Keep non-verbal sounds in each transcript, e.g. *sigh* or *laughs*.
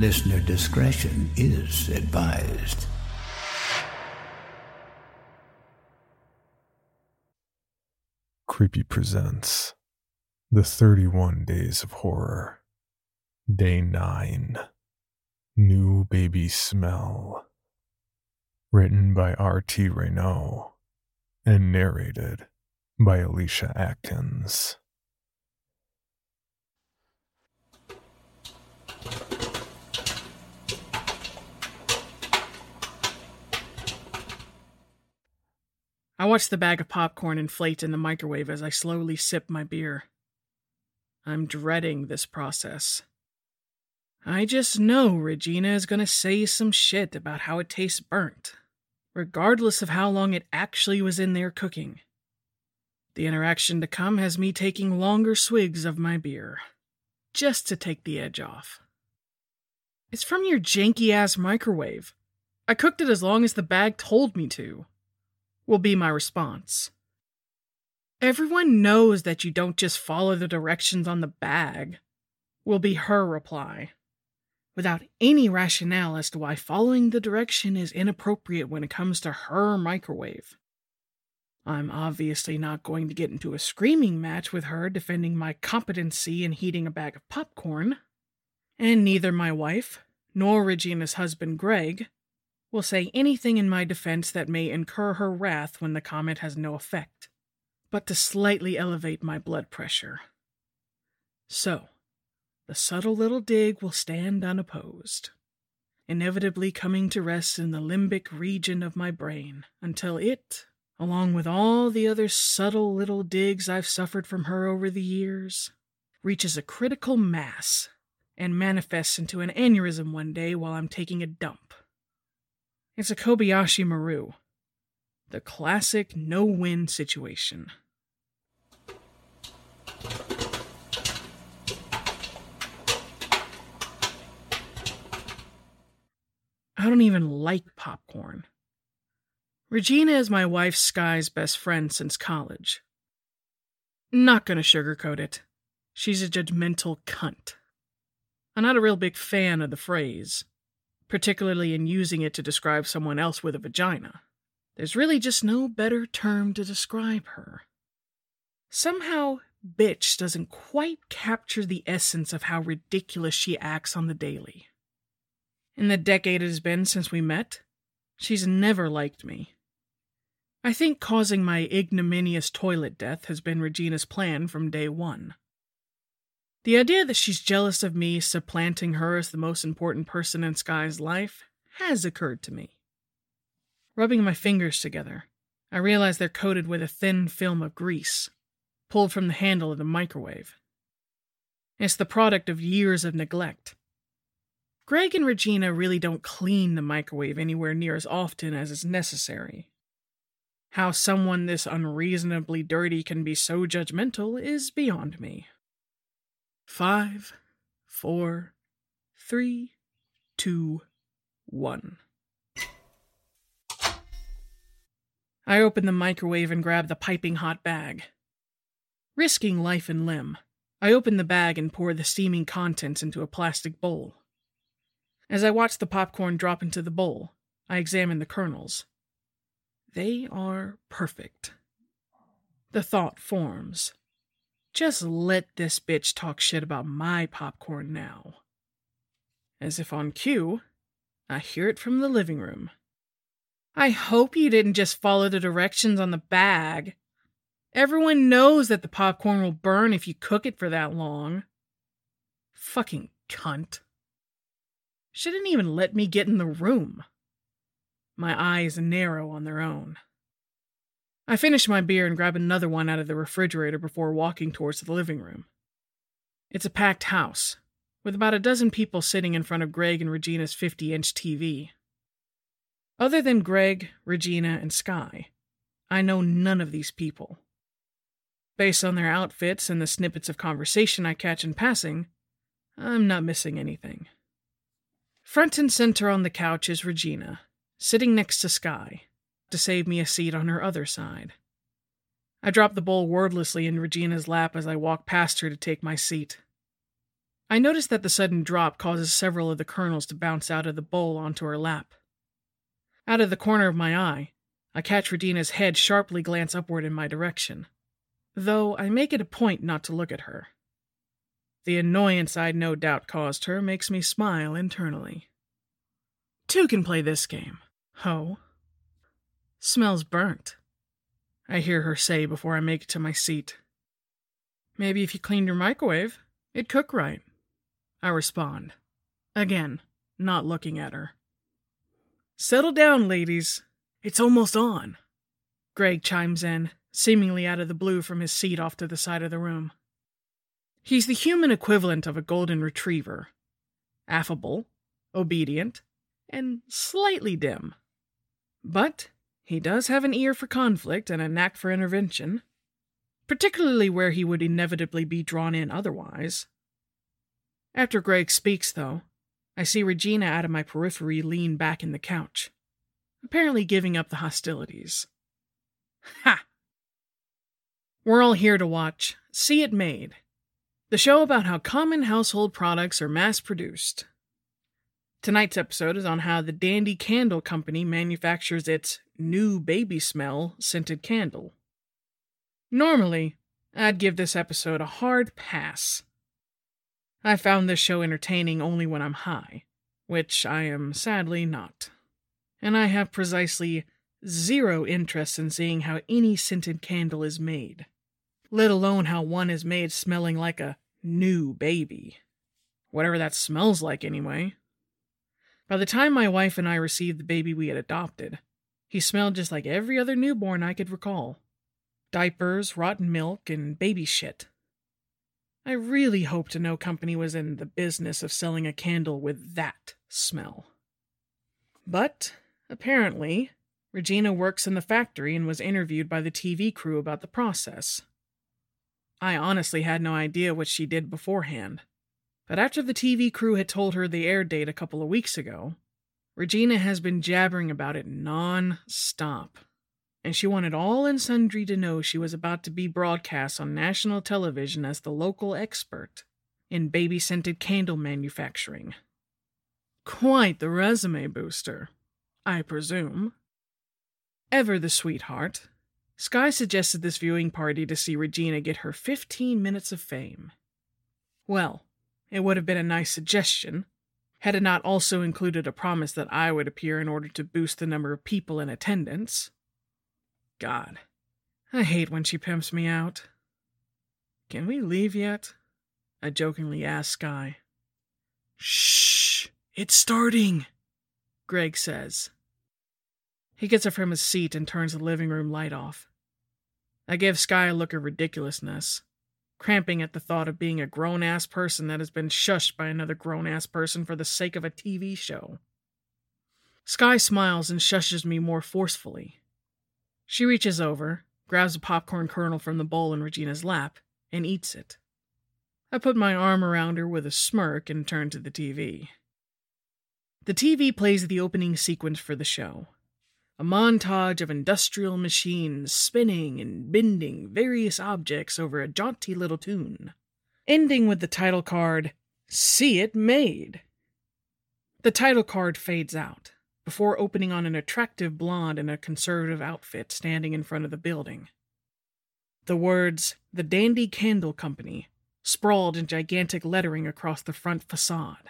Listener discretion is advised. Creepy presents The 31 Days of Horror. Day 9 New Baby Smell. Written by R.T. Raynaud and narrated by Alicia Atkins. I watch the bag of popcorn inflate in the microwave as I slowly sip my beer. I'm dreading this process. I just know Regina is going to say some shit about how it tastes burnt, regardless of how long it actually was in there cooking. The interaction to come has me taking longer swigs of my beer, just to take the edge off. It's from your janky ass microwave. I cooked it as long as the bag told me to, will be my response. Everyone knows that you don't just follow the directions on the bag, will be her reply, without any rationale as to why following the direction is inappropriate when it comes to her microwave. I'm obviously not going to get into a screaming match with her defending my competency in heating a bag of popcorn, and neither my wife nor Regina's husband Greg will say anything in my defense that may incur her wrath when the comment has no effect, but to slightly elevate my blood pressure. So, the subtle little dig will stand unopposed, inevitably coming to rest in the limbic region of my brain until it, along with all the other subtle little digs I've suffered from her over the years, reaches a critical mass and manifests into an aneurysm one day while I'm taking a dump. It's a Kobayashi Maru. The classic no win situation. I don't even like popcorn. Regina is my wife Sky's best friend since college. Not gonna sugarcoat it. She's a judgmental cunt. I'm not a real big fan of the phrase, particularly in using it to describe someone else with a vagina. There's really just no better term to describe her. Somehow, bitch doesn't quite capture the essence of how ridiculous she acts on the daily. In the decade it has been since we met, She's never liked me. I think causing my ignominious toilet death has been Regina's plan from day one. The idea that she's jealous of me supplanting her as the most important person in Sky's life has occurred to me. Rubbing my fingers together, I realize they're coated with a thin film of grease, pulled from the handle of the microwave. It's the product of years of neglect. Greg and Regina really don't clean the microwave anywhere near as often as is necessary. How someone this unreasonably dirty can be so judgmental is beyond me. Five, four, three, two, one. I open the microwave and grab the piping hot bag. Risking life and limb, I open the bag and pour the steaming contents into a plastic bowl. As I watch the popcorn drop into the bowl, I examine the kernels. They are perfect. The thought forms just let this bitch talk shit about my popcorn now. As if on cue, I hear it from the living room. I hope you didn't just follow the directions on the bag. Everyone knows that the popcorn will burn if you cook it for that long. Fucking cunt. She didn't even let me get in the room. My eyes narrow on their own. I finish my beer and grab another one out of the refrigerator before walking towards the living room. It's a packed house, with about a dozen people sitting in front of Greg and Regina's 50 inch TV. Other than Greg, Regina, and Sky, I know none of these people. Based on their outfits and the snippets of conversation I catch in passing, I'm not missing anything. Front and center on the couch is Regina, sitting next to Sky, to save me a seat on her other side. I drop the bowl wordlessly in Regina's lap as I walk past her to take my seat. I notice that the sudden drop causes several of the kernels to bounce out of the bowl onto her lap. Out of the corner of my eye, I catch Regina's head sharply glance upward in my direction, though I make it a point not to look at her. The annoyance I'd no doubt caused her makes me smile internally. Two can play this game. Ho. Smells burnt. I hear her say before I make it to my seat. Maybe if you cleaned your microwave, it'd cook right. I respond. Again, not looking at her. Settle down, ladies. It's almost on. Greg chimes in, seemingly out of the blue from his seat off to the side of the room. He's the human equivalent of a golden retriever affable, obedient, and slightly dim. But he does have an ear for conflict and a knack for intervention, particularly where he would inevitably be drawn in otherwise. After Greg speaks, though, I see Regina out of my periphery lean back in the couch, apparently giving up the hostilities. Ha! We're all here to watch See It Made, the show about how common household products are mass produced Tonight's episode is on how the Dandy Candle Company manufactures its new baby smell scented candle. Normally, I'd give this episode a hard pass. I found this show entertaining only when I'm high, which I am sadly not. And I have precisely zero interest in seeing how any scented candle is made, let alone how one is made smelling like a new baby. Whatever that smells like, anyway. By the time my wife and I received the baby we had adopted, he smelled just like every other newborn I could recall diapers, rotten milk, and baby shit. I really hoped no company was in the business of selling a candle with that smell. But, apparently, Regina works in the factory and was interviewed by the TV crew about the process. I honestly had no idea what she did beforehand. But after the TV crew had told her the air date a couple of weeks ago, Regina has been jabbering about it non stop. And she wanted all and sundry to know she was about to be broadcast on national television as the local expert in baby scented candle manufacturing. Quite the resume booster, I presume. Ever the sweetheart, Sky suggested this viewing party to see Regina get her 15 minutes of fame. Well, it would have been a nice suggestion, had it not also included a promise that I would appear in order to boost the number of people in attendance. God, I hate when she pimps me out. Can we leave yet? I jokingly asked Sky. Shh, it's starting, Greg says. He gets up from his seat and turns the living room light off. I give Sky a look of ridiculousness, cramping at the thought of being a grown ass person that has been shushed by another grown ass person for the sake of a TV show. Sky smiles and shushes me more forcefully. She reaches over, grabs a popcorn kernel from the bowl in Regina's lap, and eats it. I put my arm around her with a smirk and turn to the TV. The TV plays the opening sequence for the show a montage of industrial machines spinning and bending various objects over a jaunty little tune, ending with the title card, See It Made. The title card fades out before opening on an attractive blonde in a conservative outfit standing in front of the building. The words, The Dandy Candle Company, sprawled in gigantic lettering across the front facade.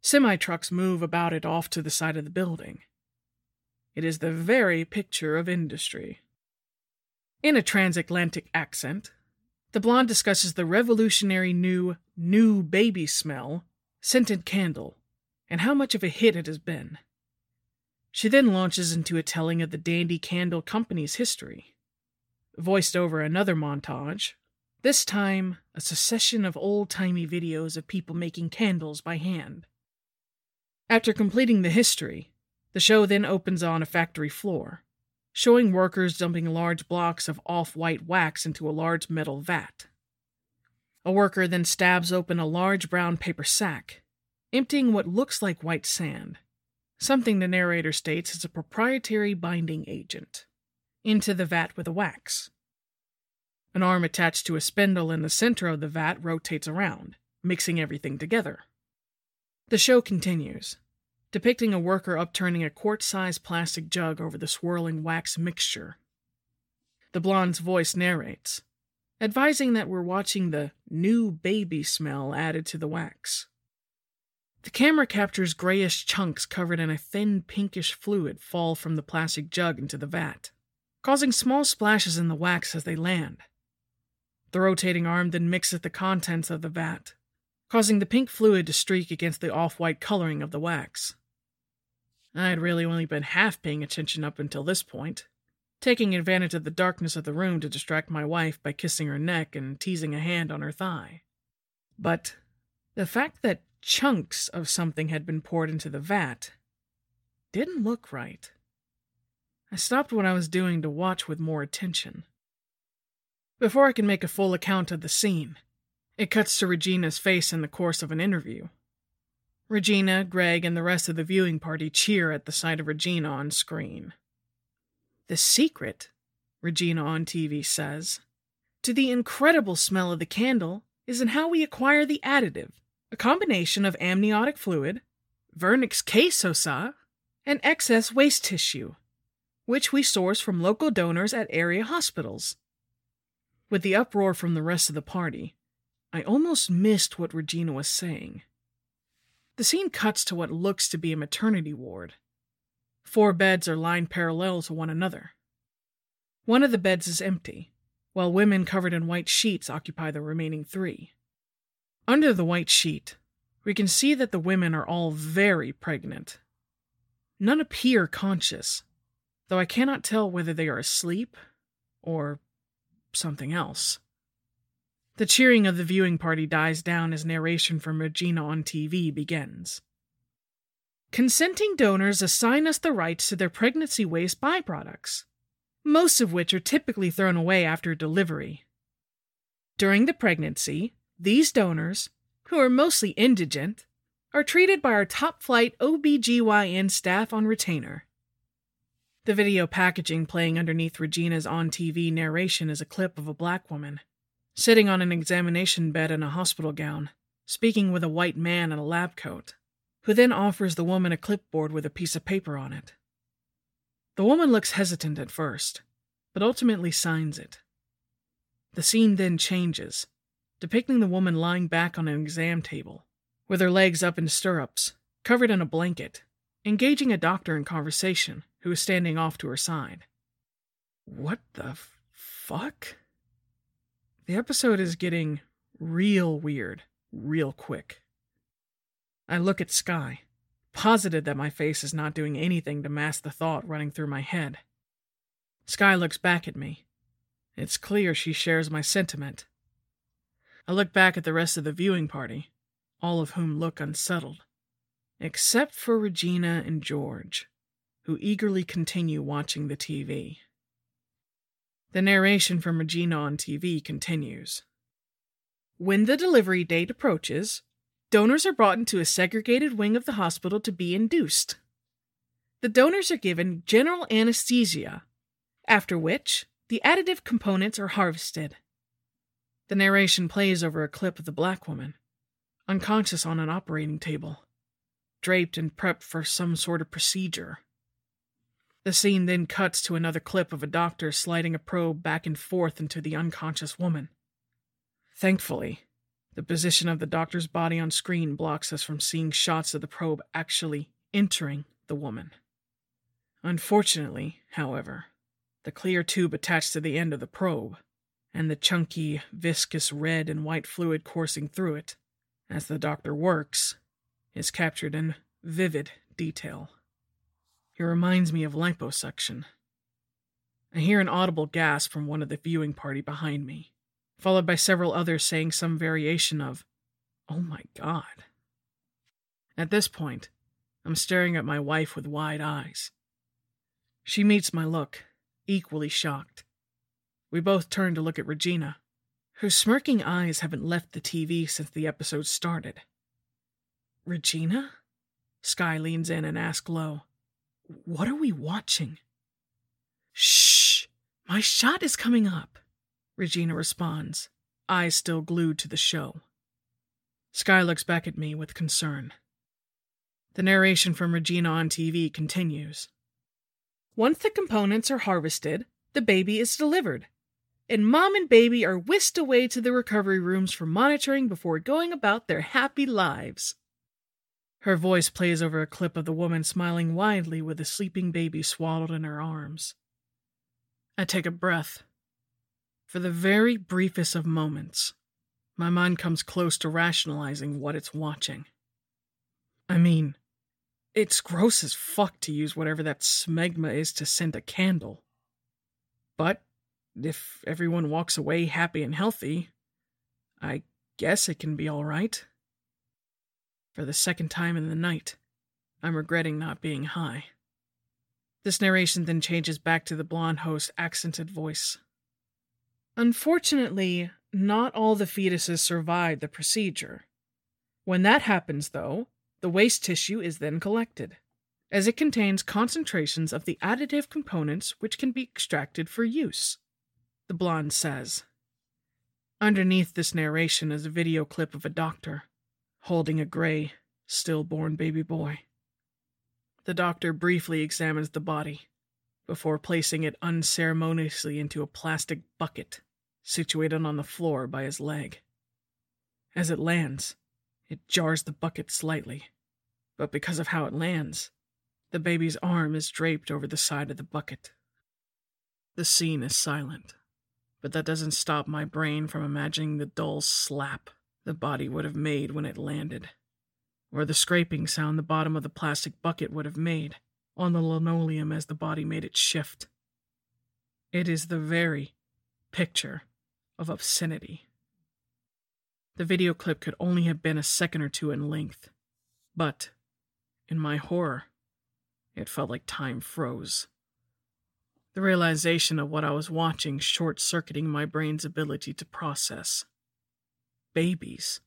Semi trucks move about it off to the side of the building. It is the very picture of industry. In a transatlantic accent, the blonde discusses the revolutionary new, new baby smell, scented candle, and how much of a hit it has been. She then launches into a telling of the Dandy Candle Company's history. Voiced over another montage, this time a succession of old timey videos of people making candles by hand. After completing the history, the show then opens on a factory floor, showing workers dumping large blocks of off white wax into a large metal vat. A worker then stabs open a large brown paper sack, emptying what looks like white sand, something the narrator states is a proprietary binding agent, into the vat with the wax. An arm attached to a spindle in the center of the vat rotates around, mixing everything together. The show continues, depicting a worker upturning a quart sized plastic jug over the swirling wax mixture. The blonde's voice narrates, advising that we're watching the new baby smell added to the wax. The camera captures grayish chunks covered in a thin pinkish fluid fall from the plastic jug into the vat, causing small splashes in the wax as they land. The rotating arm then mixes the contents of the vat, causing the pink fluid to streak against the off white coloring of the wax. I had really only been half paying attention up until this point, taking advantage of the darkness of the room to distract my wife by kissing her neck and teasing a hand on her thigh. But the fact that chunks of something had been poured into the vat didn't look right. I stopped what I was doing to watch with more attention. Before I can make a full account of the scene, it cuts to Regina's face in the course of an interview. Regina, Greg, and the rest of the viewing party cheer at the sight of Regina on screen. The secret, Regina on TV says, to the incredible smell of the candle is in how we acquire the additive, a combination of amniotic fluid, Vernix caseosa, and excess waste tissue, which we source from local donors at area hospitals. With the uproar from the rest of the party, I almost missed what Regina was saying. The scene cuts to what looks to be a maternity ward. Four beds are lined parallel to one another. One of the beds is empty, while women covered in white sheets occupy the remaining three. Under the white sheet, we can see that the women are all very pregnant. None appear conscious, though I cannot tell whether they are asleep or something else. The cheering of the viewing party dies down as narration from Regina on TV begins. Consenting donors assign us the rights to their pregnancy waste byproducts, most of which are typically thrown away after delivery. During the pregnancy, these donors, who are mostly indigent, are treated by our top flight OBGYN staff on retainer. The video packaging playing underneath Regina's on TV narration is a clip of a black woman sitting on an examination bed in a hospital gown, speaking with a white man in a lab coat, who then offers the woman a clipboard with a piece of paper on it. The woman looks hesitant at first, but ultimately signs it. The scene then changes, depicting the woman lying back on an exam table, with her legs up in stirrups, covered in a blanket, engaging a doctor in conversation who is standing off to her side. What the fuck? The episode is getting real weird, real quick. I look at Sky, positive that my face is not doing anything to mask the thought running through my head. Sky looks back at me. It's clear she shares my sentiment. I look back at the rest of the viewing party, all of whom look unsettled, except for Regina and George, who eagerly continue watching the TV. The narration from Regina on TV continues. When the delivery date approaches, donors are brought into a segregated wing of the hospital to be induced. The donors are given general anesthesia, after which the additive components are harvested. The narration plays over a clip of the black woman, unconscious on an operating table, draped and prepped for some sort of procedure. The scene then cuts to another clip of a doctor sliding a probe back and forth into the unconscious woman. Thankfully, the position of the doctor's body on screen blocks us from seeing shots of the probe actually entering the woman. Unfortunately, however, the clear tube attached to the end of the probe, and the chunky, viscous red and white fluid coursing through it, as the doctor works, is captured in vivid detail. He reminds me of liposuction. I hear an audible gasp from one of the viewing party behind me, followed by several others saying some variation of, Oh my God. At this point, I'm staring at my wife with wide eyes. She meets my look, equally shocked. We both turn to look at Regina, whose smirking eyes haven't left the TV since the episode started. Regina? Sky leans in and asks low, what are we watching? Shh! My shot is coming up, Regina responds, eyes still glued to the show. Sky looks back at me with concern. The narration from Regina on TV continues. Once the components are harvested, the baby is delivered, and mom and baby are whisked away to the recovery rooms for monitoring before going about their happy lives. Her voice plays over a clip of the woman smiling widely with a sleeping baby swaddled in her arms. I take a breath. For the very briefest of moments, my mind comes close to rationalizing what it's watching. I mean, it's gross as fuck to use whatever that smegma is to scent a candle. But if everyone walks away happy and healthy, I guess it can be alright. For the second time in the night, I'm regretting not being high. This narration then changes back to the blonde host's accented voice. Unfortunately, not all the fetuses survive the procedure. When that happens, though, the waste tissue is then collected, as it contains concentrations of the additive components which can be extracted for use, the blonde says. Underneath this narration is a video clip of a doctor holding a gray, stillborn baby boy. The doctor briefly examines the body before placing it unceremoniously into a plastic bucket situated on the floor by his leg. As it lands, it jars the bucket slightly, but because of how it lands, the baby's arm is draped over the side of the bucket. The scene is silent, but that doesn't stop my brain from imagining the dull slap the body would have made when it landed, or the scraping sound the bottom of the plastic bucket would have made on the linoleum as the body made its shift. It is the very picture of obscenity. The video clip could only have been a second or two in length, but, in my horror, it felt like time froze. The realization of what I was watching short circuiting my brain's ability to process babies.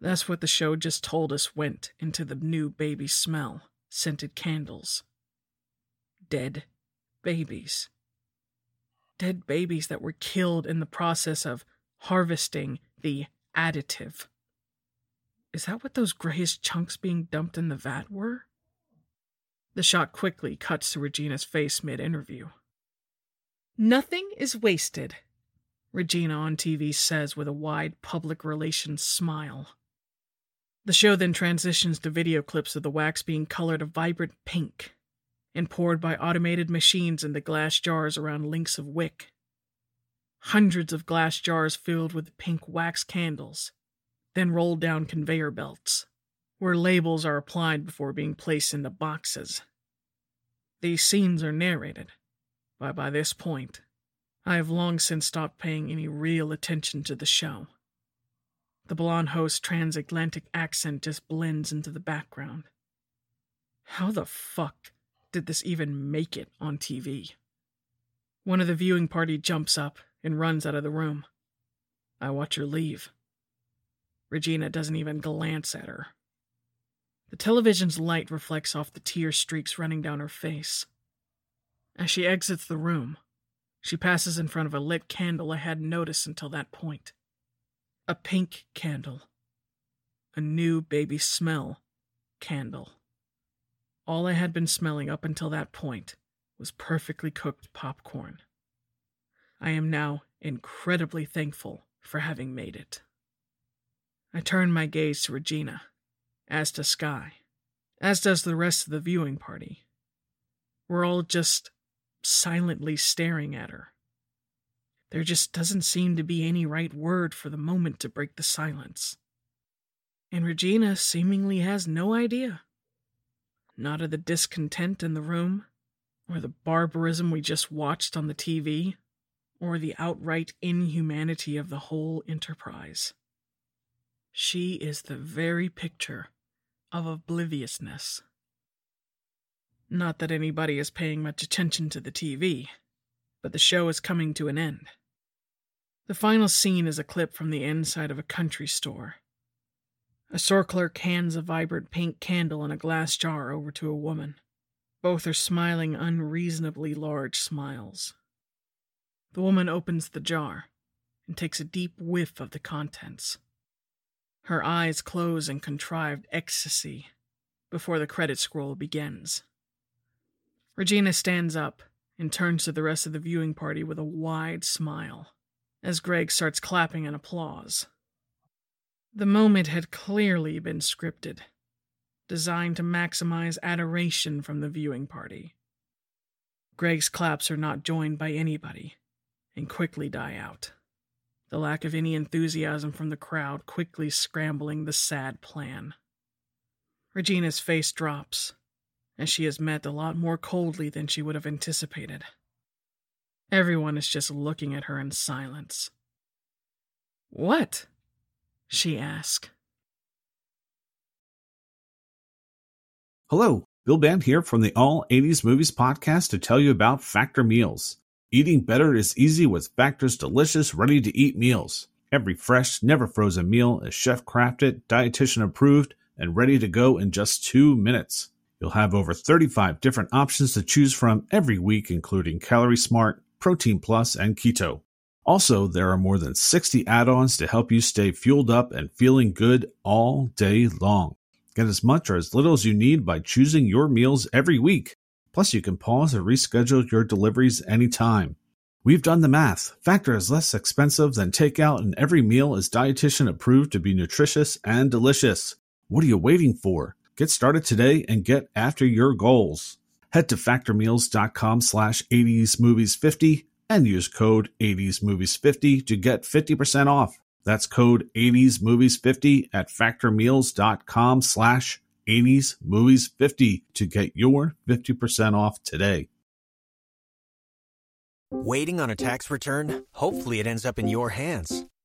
That's what the show just told us went into the new baby smell scented candles. Dead babies. Dead babies that were killed in the process of harvesting the additive. Is that what those grayish chunks being dumped in the vat were? The shot quickly cuts to Regina's face mid interview. Nothing is wasted, Regina on TV says with a wide public relations smile. The show then transitions to video clips of the wax being colored a vibrant pink and poured by automated machines into glass jars around links of wick. Hundreds of glass jars filled with pink wax candles, then rolled down conveyor belts, where labels are applied before being placed into boxes. These scenes are narrated, but by this point, I have long since stopped paying any real attention to the show. The blonde host's transatlantic accent just blends into the background. How the fuck did this even make it on TV? One of the viewing party jumps up and runs out of the room. I watch her leave. Regina doesn't even glance at her. The television's light reflects off the tear streaks running down her face. As she exits the room, she passes in front of a lit candle I hadn't noticed until that point. A pink candle. A new baby smell candle. All I had been smelling up until that point was perfectly cooked popcorn. I am now incredibly thankful for having made it. I turn my gaze to Regina, as to Sky, as does the rest of the viewing party. We're all just silently staring at her. There just doesn't seem to be any right word for the moment to break the silence. And Regina seemingly has no idea. Not of the discontent in the room, or the barbarism we just watched on the TV, or the outright inhumanity of the whole enterprise. She is the very picture of obliviousness. Not that anybody is paying much attention to the TV, but the show is coming to an end. The final scene is a clip from the inside of a country store. A store clerk hands a vibrant pink candle in a glass jar over to a woman. Both are smiling unreasonably large smiles. The woman opens the jar and takes a deep whiff of the contents. Her eyes close in contrived ecstasy before the credit scroll begins. Regina stands up and turns to the rest of the viewing party with a wide smile as Greg starts clapping in applause. The moment had clearly been scripted, designed to maximize adoration from the viewing party. Greg's claps are not joined by anybody and quickly die out, the lack of any enthusiasm from the crowd quickly scrambling the sad plan. Regina's face drops as she is met a lot more coldly than she would have anticipated. Everyone is just looking at her in silence. What? she asked. Hello, Bill Band here from the All 80s Movies podcast to tell you about Factor Meals. Eating better is easy with Factor's delicious, ready to eat meals. Every fresh, never frozen meal is chef crafted, dietitian approved, and ready to go in just two minutes. You'll have over 35 different options to choose from every week, including Calorie Smart, Protein Plus, and Keto. Also, there are more than 60 add ons to help you stay fueled up and feeling good all day long. Get as much or as little as you need by choosing your meals every week. Plus, you can pause or reschedule your deliveries anytime. We've done the math. Factor is less expensive than takeout, and every meal is dietitian approved to be nutritious and delicious. What are you waiting for? Get started today and get after your goals. Head to factormeals.com slash 80smovies50 and use code 80smovies50 to get 50% off. That's code 80smovies50 at factormeals.com slash 80smovies50 to get your 50% off today. Waiting on a tax return? Hopefully it ends up in your hands.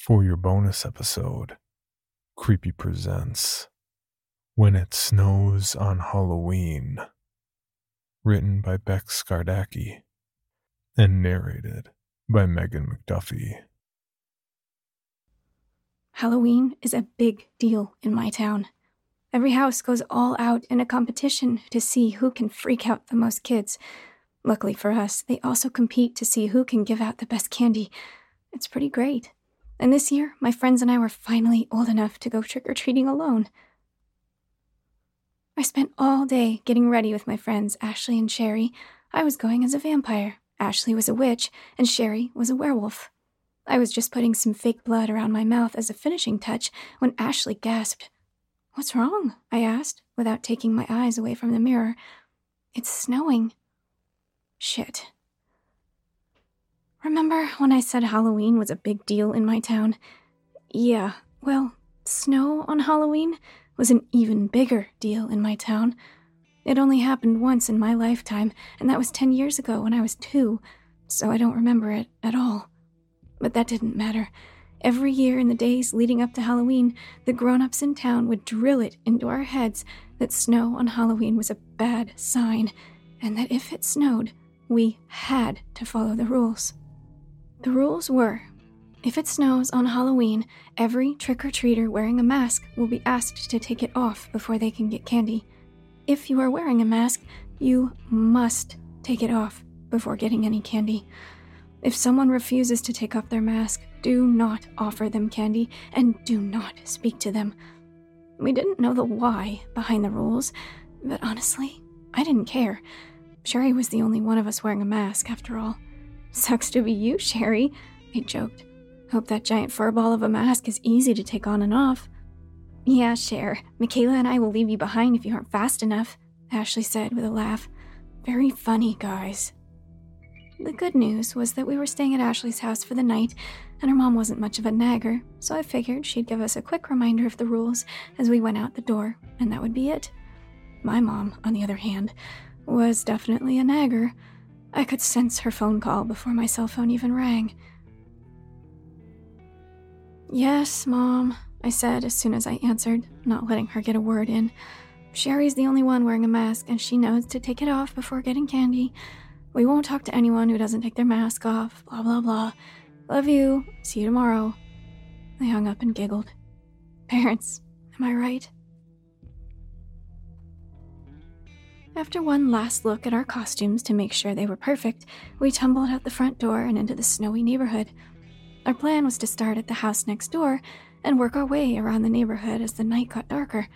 For your bonus episode, Creepy Presents When It Snows on Halloween. Written by Beck Scardaci and narrated by Megan McDuffee. Halloween is a big deal in my town. Every house goes all out in a competition to see who can freak out the most kids. Luckily for us, they also compete to see who can give out the best candy. It's pretty great. And this year, my friends and I were finally old enough to go trick or treating alone. I spent all day getting ready with my friends, Ashley and Sherry. I was going as a vampire, Ashley was a witch, and Sherry was a werewolf. I was just putting some fake blood around my mouth as a finishing touch when Ashley gasped. What's wrong? I asked, without taking my eyes away from the mirror. It's snowing. Shit. Remember when I said Halloween was a big deal in my town? Yeah, well, snow on Halloween was an even bigger deal in my town. It only happened once in my lifetime, and that was 10 years ago when I was two, so I don't remember it at all. But that didn't matter. Every year in the days leading up to Halloween, the grown ups in town would drill it into our heads that snow on Halloween was a bad sign, and that if it snowed, we had to follow the rules. The rules were if it snows on Halloween, every trick or treater wearing a mask will be asked to take it off before they can get candy. If you are wearing a mask, you must take it off before getting any candy. If someone refuses to take off their mask, do not offer them candy and do not speak to them. We didn't know the why behind the rules, but honestly, I didn't care. Sherry was the only one of us wearing a mask, after all. Sucks to be you, Sherry, I joked. Hope that giant furball of a mask is easy to take on and off. Yeah, Cher. Michaela and I will leave you behind if you aren't fast enough, Ashley said with a laugh. Very funny, guys. The good news was that we were staying at Ashley's house for the night, and her mom wasn't much of a nagger, so I figured she'd give us a quick reminder of the rules as we went out the door, and that would be it. My mom, on the other hand, was definitely a nagger. I could sense her phone call before my cell phone even rang. Yes, Mom, I said as soon as I answered, not letting her get a word in. Sherry's the only one wearing a mask, and she knows to take it off before getting candy. We won't talk to anyone who doesn't take their mask off, blah blah blah. Love you. See you tomorrow. I hung up and giggled. Parents, am I right? After one last look at our costumes to make sure they were perfect, we tumbled out the front door and into the snowy neighborhood. Our plan was to start at the house next door and work our way around the neighborhood as the night got darker.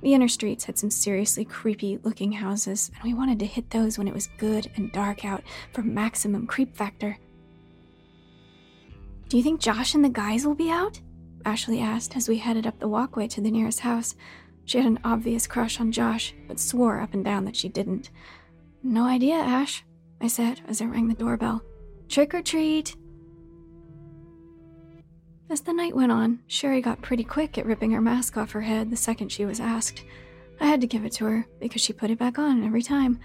The inner streets had some seriously creepy looking houses, and we wanted to hit those when it was good and dark out for maximum creep factor. Do you think Josh and the guys will be out? Ashley asked as we headed up the walkway to the nearest house. She had an obvious crush on Josh, but swore up and down that she didn't. No idea, Ash, I said as I rang the doorbell. Trick or treat! As the night went on, Sherry got pretty quick at ripping her mask off her head the second she was asked. I had to give it to her because she put it back on every time.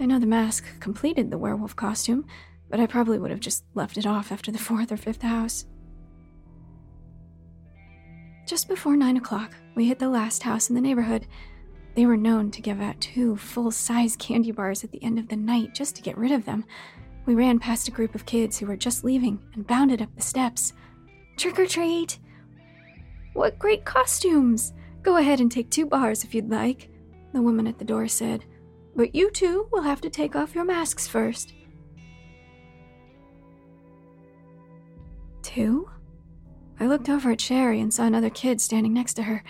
I know the mask completed the werewolf costume, but I probably would have just left it off after the fourth or fifth house. Just before nine o'clock, we hit the last house in the neighborhood. They were known to give out two full size candy bars at the end of the night just to get rid of them. We ran past a group of kids who were just leaving and bounded up the steps. Trick or treat! What great costumes! Go ahead and take two bars if you'd like, the woman at the door said. But you two will have to take off your masks first. Two? Looked over at Sherry and saw another kid standing next to her.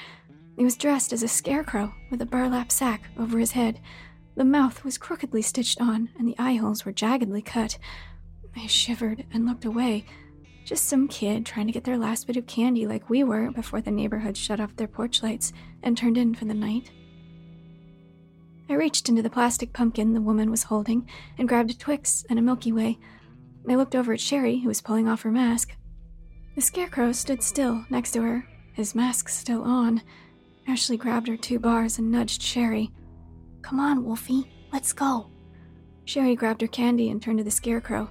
He was dressed as a scarecrow with a burlap sack over his head. The mouth was crookedly stitched on, and the eye holes were jaggedly cut. I shivered and looked away just some kid trying to get their last bit of candy like we were before the neighborhood shut off their porch lights and turned in for the night. I reached into the plastic pumpkin the woman was holding and grabbed a Twix and a Milky Way. I looked over at Sherry, who was pulling off her mask. The scarecrow stood still next to her, his mask still on. Ashley grabbed her two bars and nudged Sherry. Come on, Wolfie, let's go. Sherry grabbed her candy and turned to the scarecrow.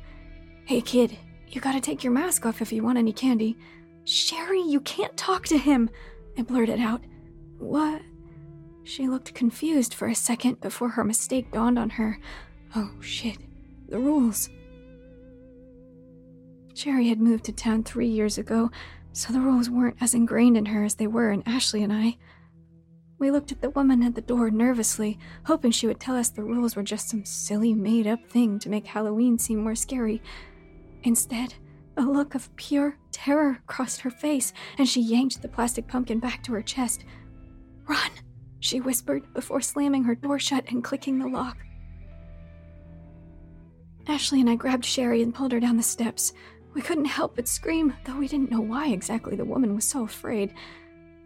Hey, kid, you gotta take your mask off if you want any candy. Sherry, you can't talk to him, I blurted out. What? She looked confused for a second before her mistake dawned on her. Oh shit, the rules. Sherry had moved to town three years ago, so the rules weren't as ingrained in her as they were in Ashley and I. We looked at the woman at the door nervously, hoping she would tell us the rules were just some silly made up thing to make Halloween seem more scary. Instead, a look of pure terror crossed her face, and she yanked the plastic pumpkin back to her chest. Run, she whispered before slamming her door shut and clicking the lock. Ashley and I grabbed Sherry and pulled her down the steps. We couldn't help but scream, though we didn't know why exactly the woman was so afraid.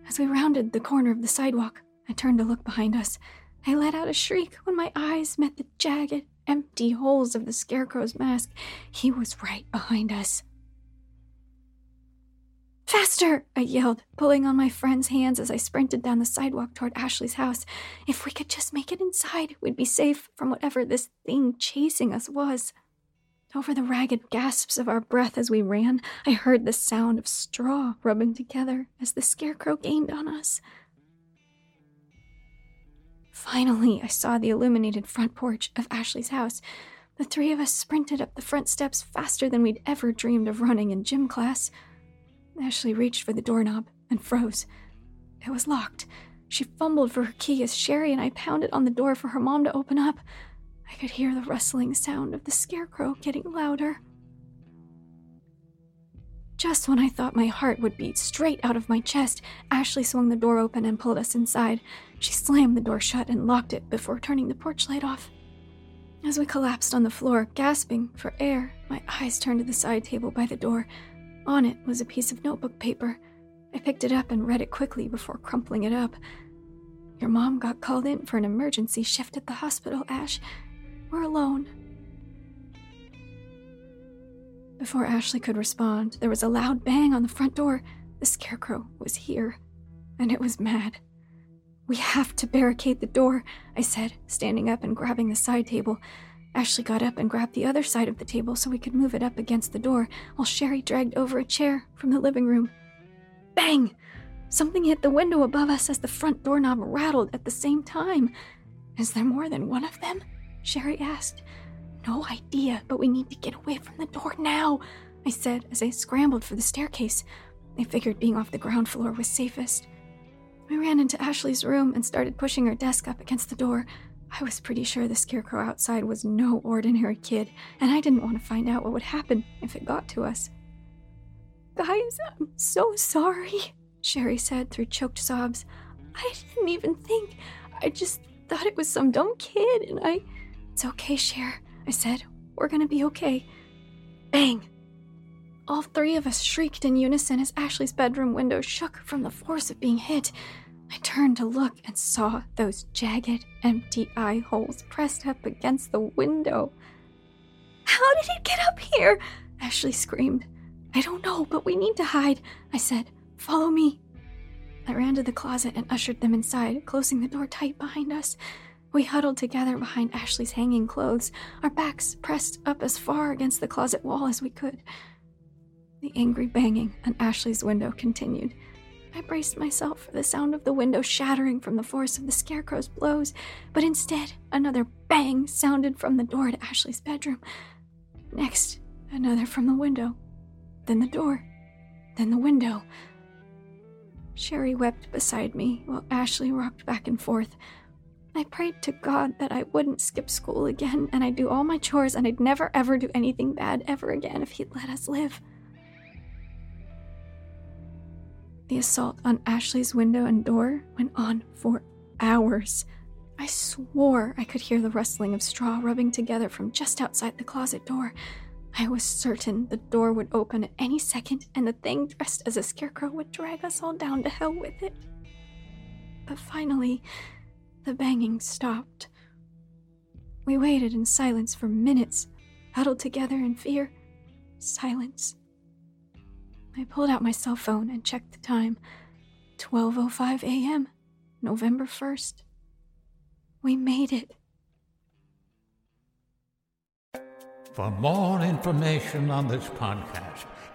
As we rounded the corner of the sidewalk, I turned to look behind us. I let out a shriek when my eyes met the jagged, empty holes of the scarecrow's mask. He was right behind us. Faster! I yelled, pulling on my friend's hands as I sprinted down the sidewalk toward Ashley's house. If we could just make it inside, we'd be safe from whatever this thing chasing us was. Over the ragged gasps of our breath as we ran, I heard the sound of straw rubbing together as the scarecrow gained on us. Finally, I saw the illuminated front porch of Ashley's house. The three of us sprinted up the front steps faster than we'd ever dreamed of running in gym class. Ashley reached for the doorknob and froze. It was locked. She fumbled for her key as Sherry and I pounded on the door for her mom to open up. I could hear the rustling sound of the scarecrow getting louder. Just when I thought my heart would beat straight out of my chest, Ashley swung the door open and pulled us inside. She slammed the door shut and locked it before turning the porch light off. As we collapsed on the floor, gasping for air, my eyes turned to the side table by the door. On it was a piece of notebook paper. I picked it up and read it quickly before crumpling it up. Your mom got called in for an emergency shift at the hospital, Ash. We're alone. Before Ashley could respond, there was a loud bang on the front door. The scarecrow was here, and it was mad. We have to barricade the door, I said, standing up and grabbing the side table. Ashley got up and grabbed the other side of the table so we could move it up against the door, while Sherry dragged over a chair from the living room. Bang! Something hit the window above us as the front doorknob rattled at the same time. Is there more than one of them? Sherry asked. No idea, but we need to get away from the door now, I said as I scrambled for the staircase. I figured being off the ground floor was safest. We ran into Ashley's room and started pushing her desk up against the door. I was pretty sure the scarecrow outside was no ordinary kid, and I didn't want to find out what would happen if it got to us. Guys, I'm so sorry, Sherry said through choked sobs. I didn't even think. I just thought it was some dumb kid, and I. It's okay, Cher, I said. We're gonna be okay. Bang! All three of us shrieked in unison as Ashley's bedroom window shook from the force of being hit. I turned to look and saw those jagged, empty eye holes pressed up against the window. How did it get up here? Ashley screamed. I don't know, but we need to hide, I said. Follow me. I ran to the closet and ushered them inside, closing the door tight behind us. We huddled together behind Ashley's hanging clothes, our backs pressed up as far against the closet wall as we could. The angry banging on Ashley's window continued. I braced myself for the sound of the window shattering from the force of the scarecrow's blows, but instead, another bang sounded from the door to Ashley's bedroom. Next, another from the window. Then the door. Then the window. Sherry wept beside me while Ashley rocked back and forth. I prayed to God that I wouldn't skip school again and I'd do all my chores and I'd never ever do anything bad ever again if He'd let us live. The assault on Ashley's window and door went on for hours. I swore I could hear the rustling of straw rubbing together from just outside the closet door. I was certain the door would open at any second and the thing dressed as a scarecrow would drag us all down to hell with it. But finally, the banging stopped. We waited in silence for minutes, huddled together in fear. Silence. I pulled out my cell phone and checked the time. 12:05 a.m. November 1st. We made it. For more information on this podcast,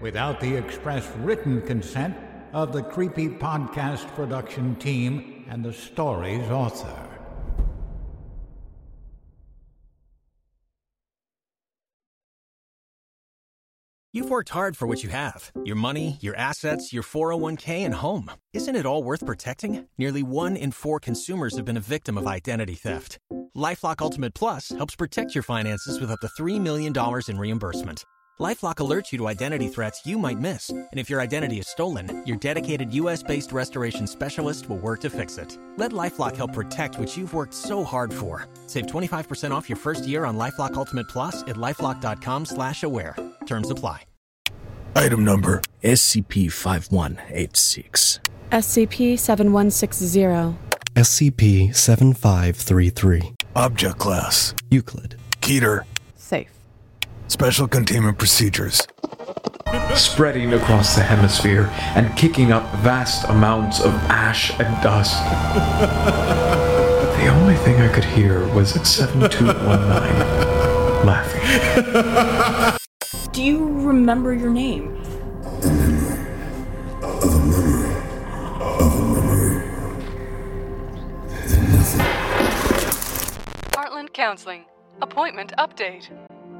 without the express written consent of the Creepy Podcast production team and the story's author. You've worked hard for what you have your money, your assets, your 401k, and home. Isn't it all worth protecting? Nearly one in four consumers have been a victim of identity theft. Lifelock Ultimate Plus helps protect your finances with up to $3 million in reimbursement. LifeLock alerts you to identity threats you might miss, and if your identity is stolen, your dedicated U.S.-based restoration specialist will work to fix it. Let LifeLock help protect what you've worked so hard for. Save 25% off your first year on LifeLock Ultimate Plus at lifeLock.com/slash-aware. Terms apply. Item number SCP-5186. SCP-7160. SCP-7533. Object Class Euclid. Keter Safe. Special Containment Procedures spreading across the hemisphere and kicking up vast amounts of ash and dust. *laughs* the only thing I could hear was 7219 laughing. *laughs* Do you remember your name? Heartland Counseling. Appointment update.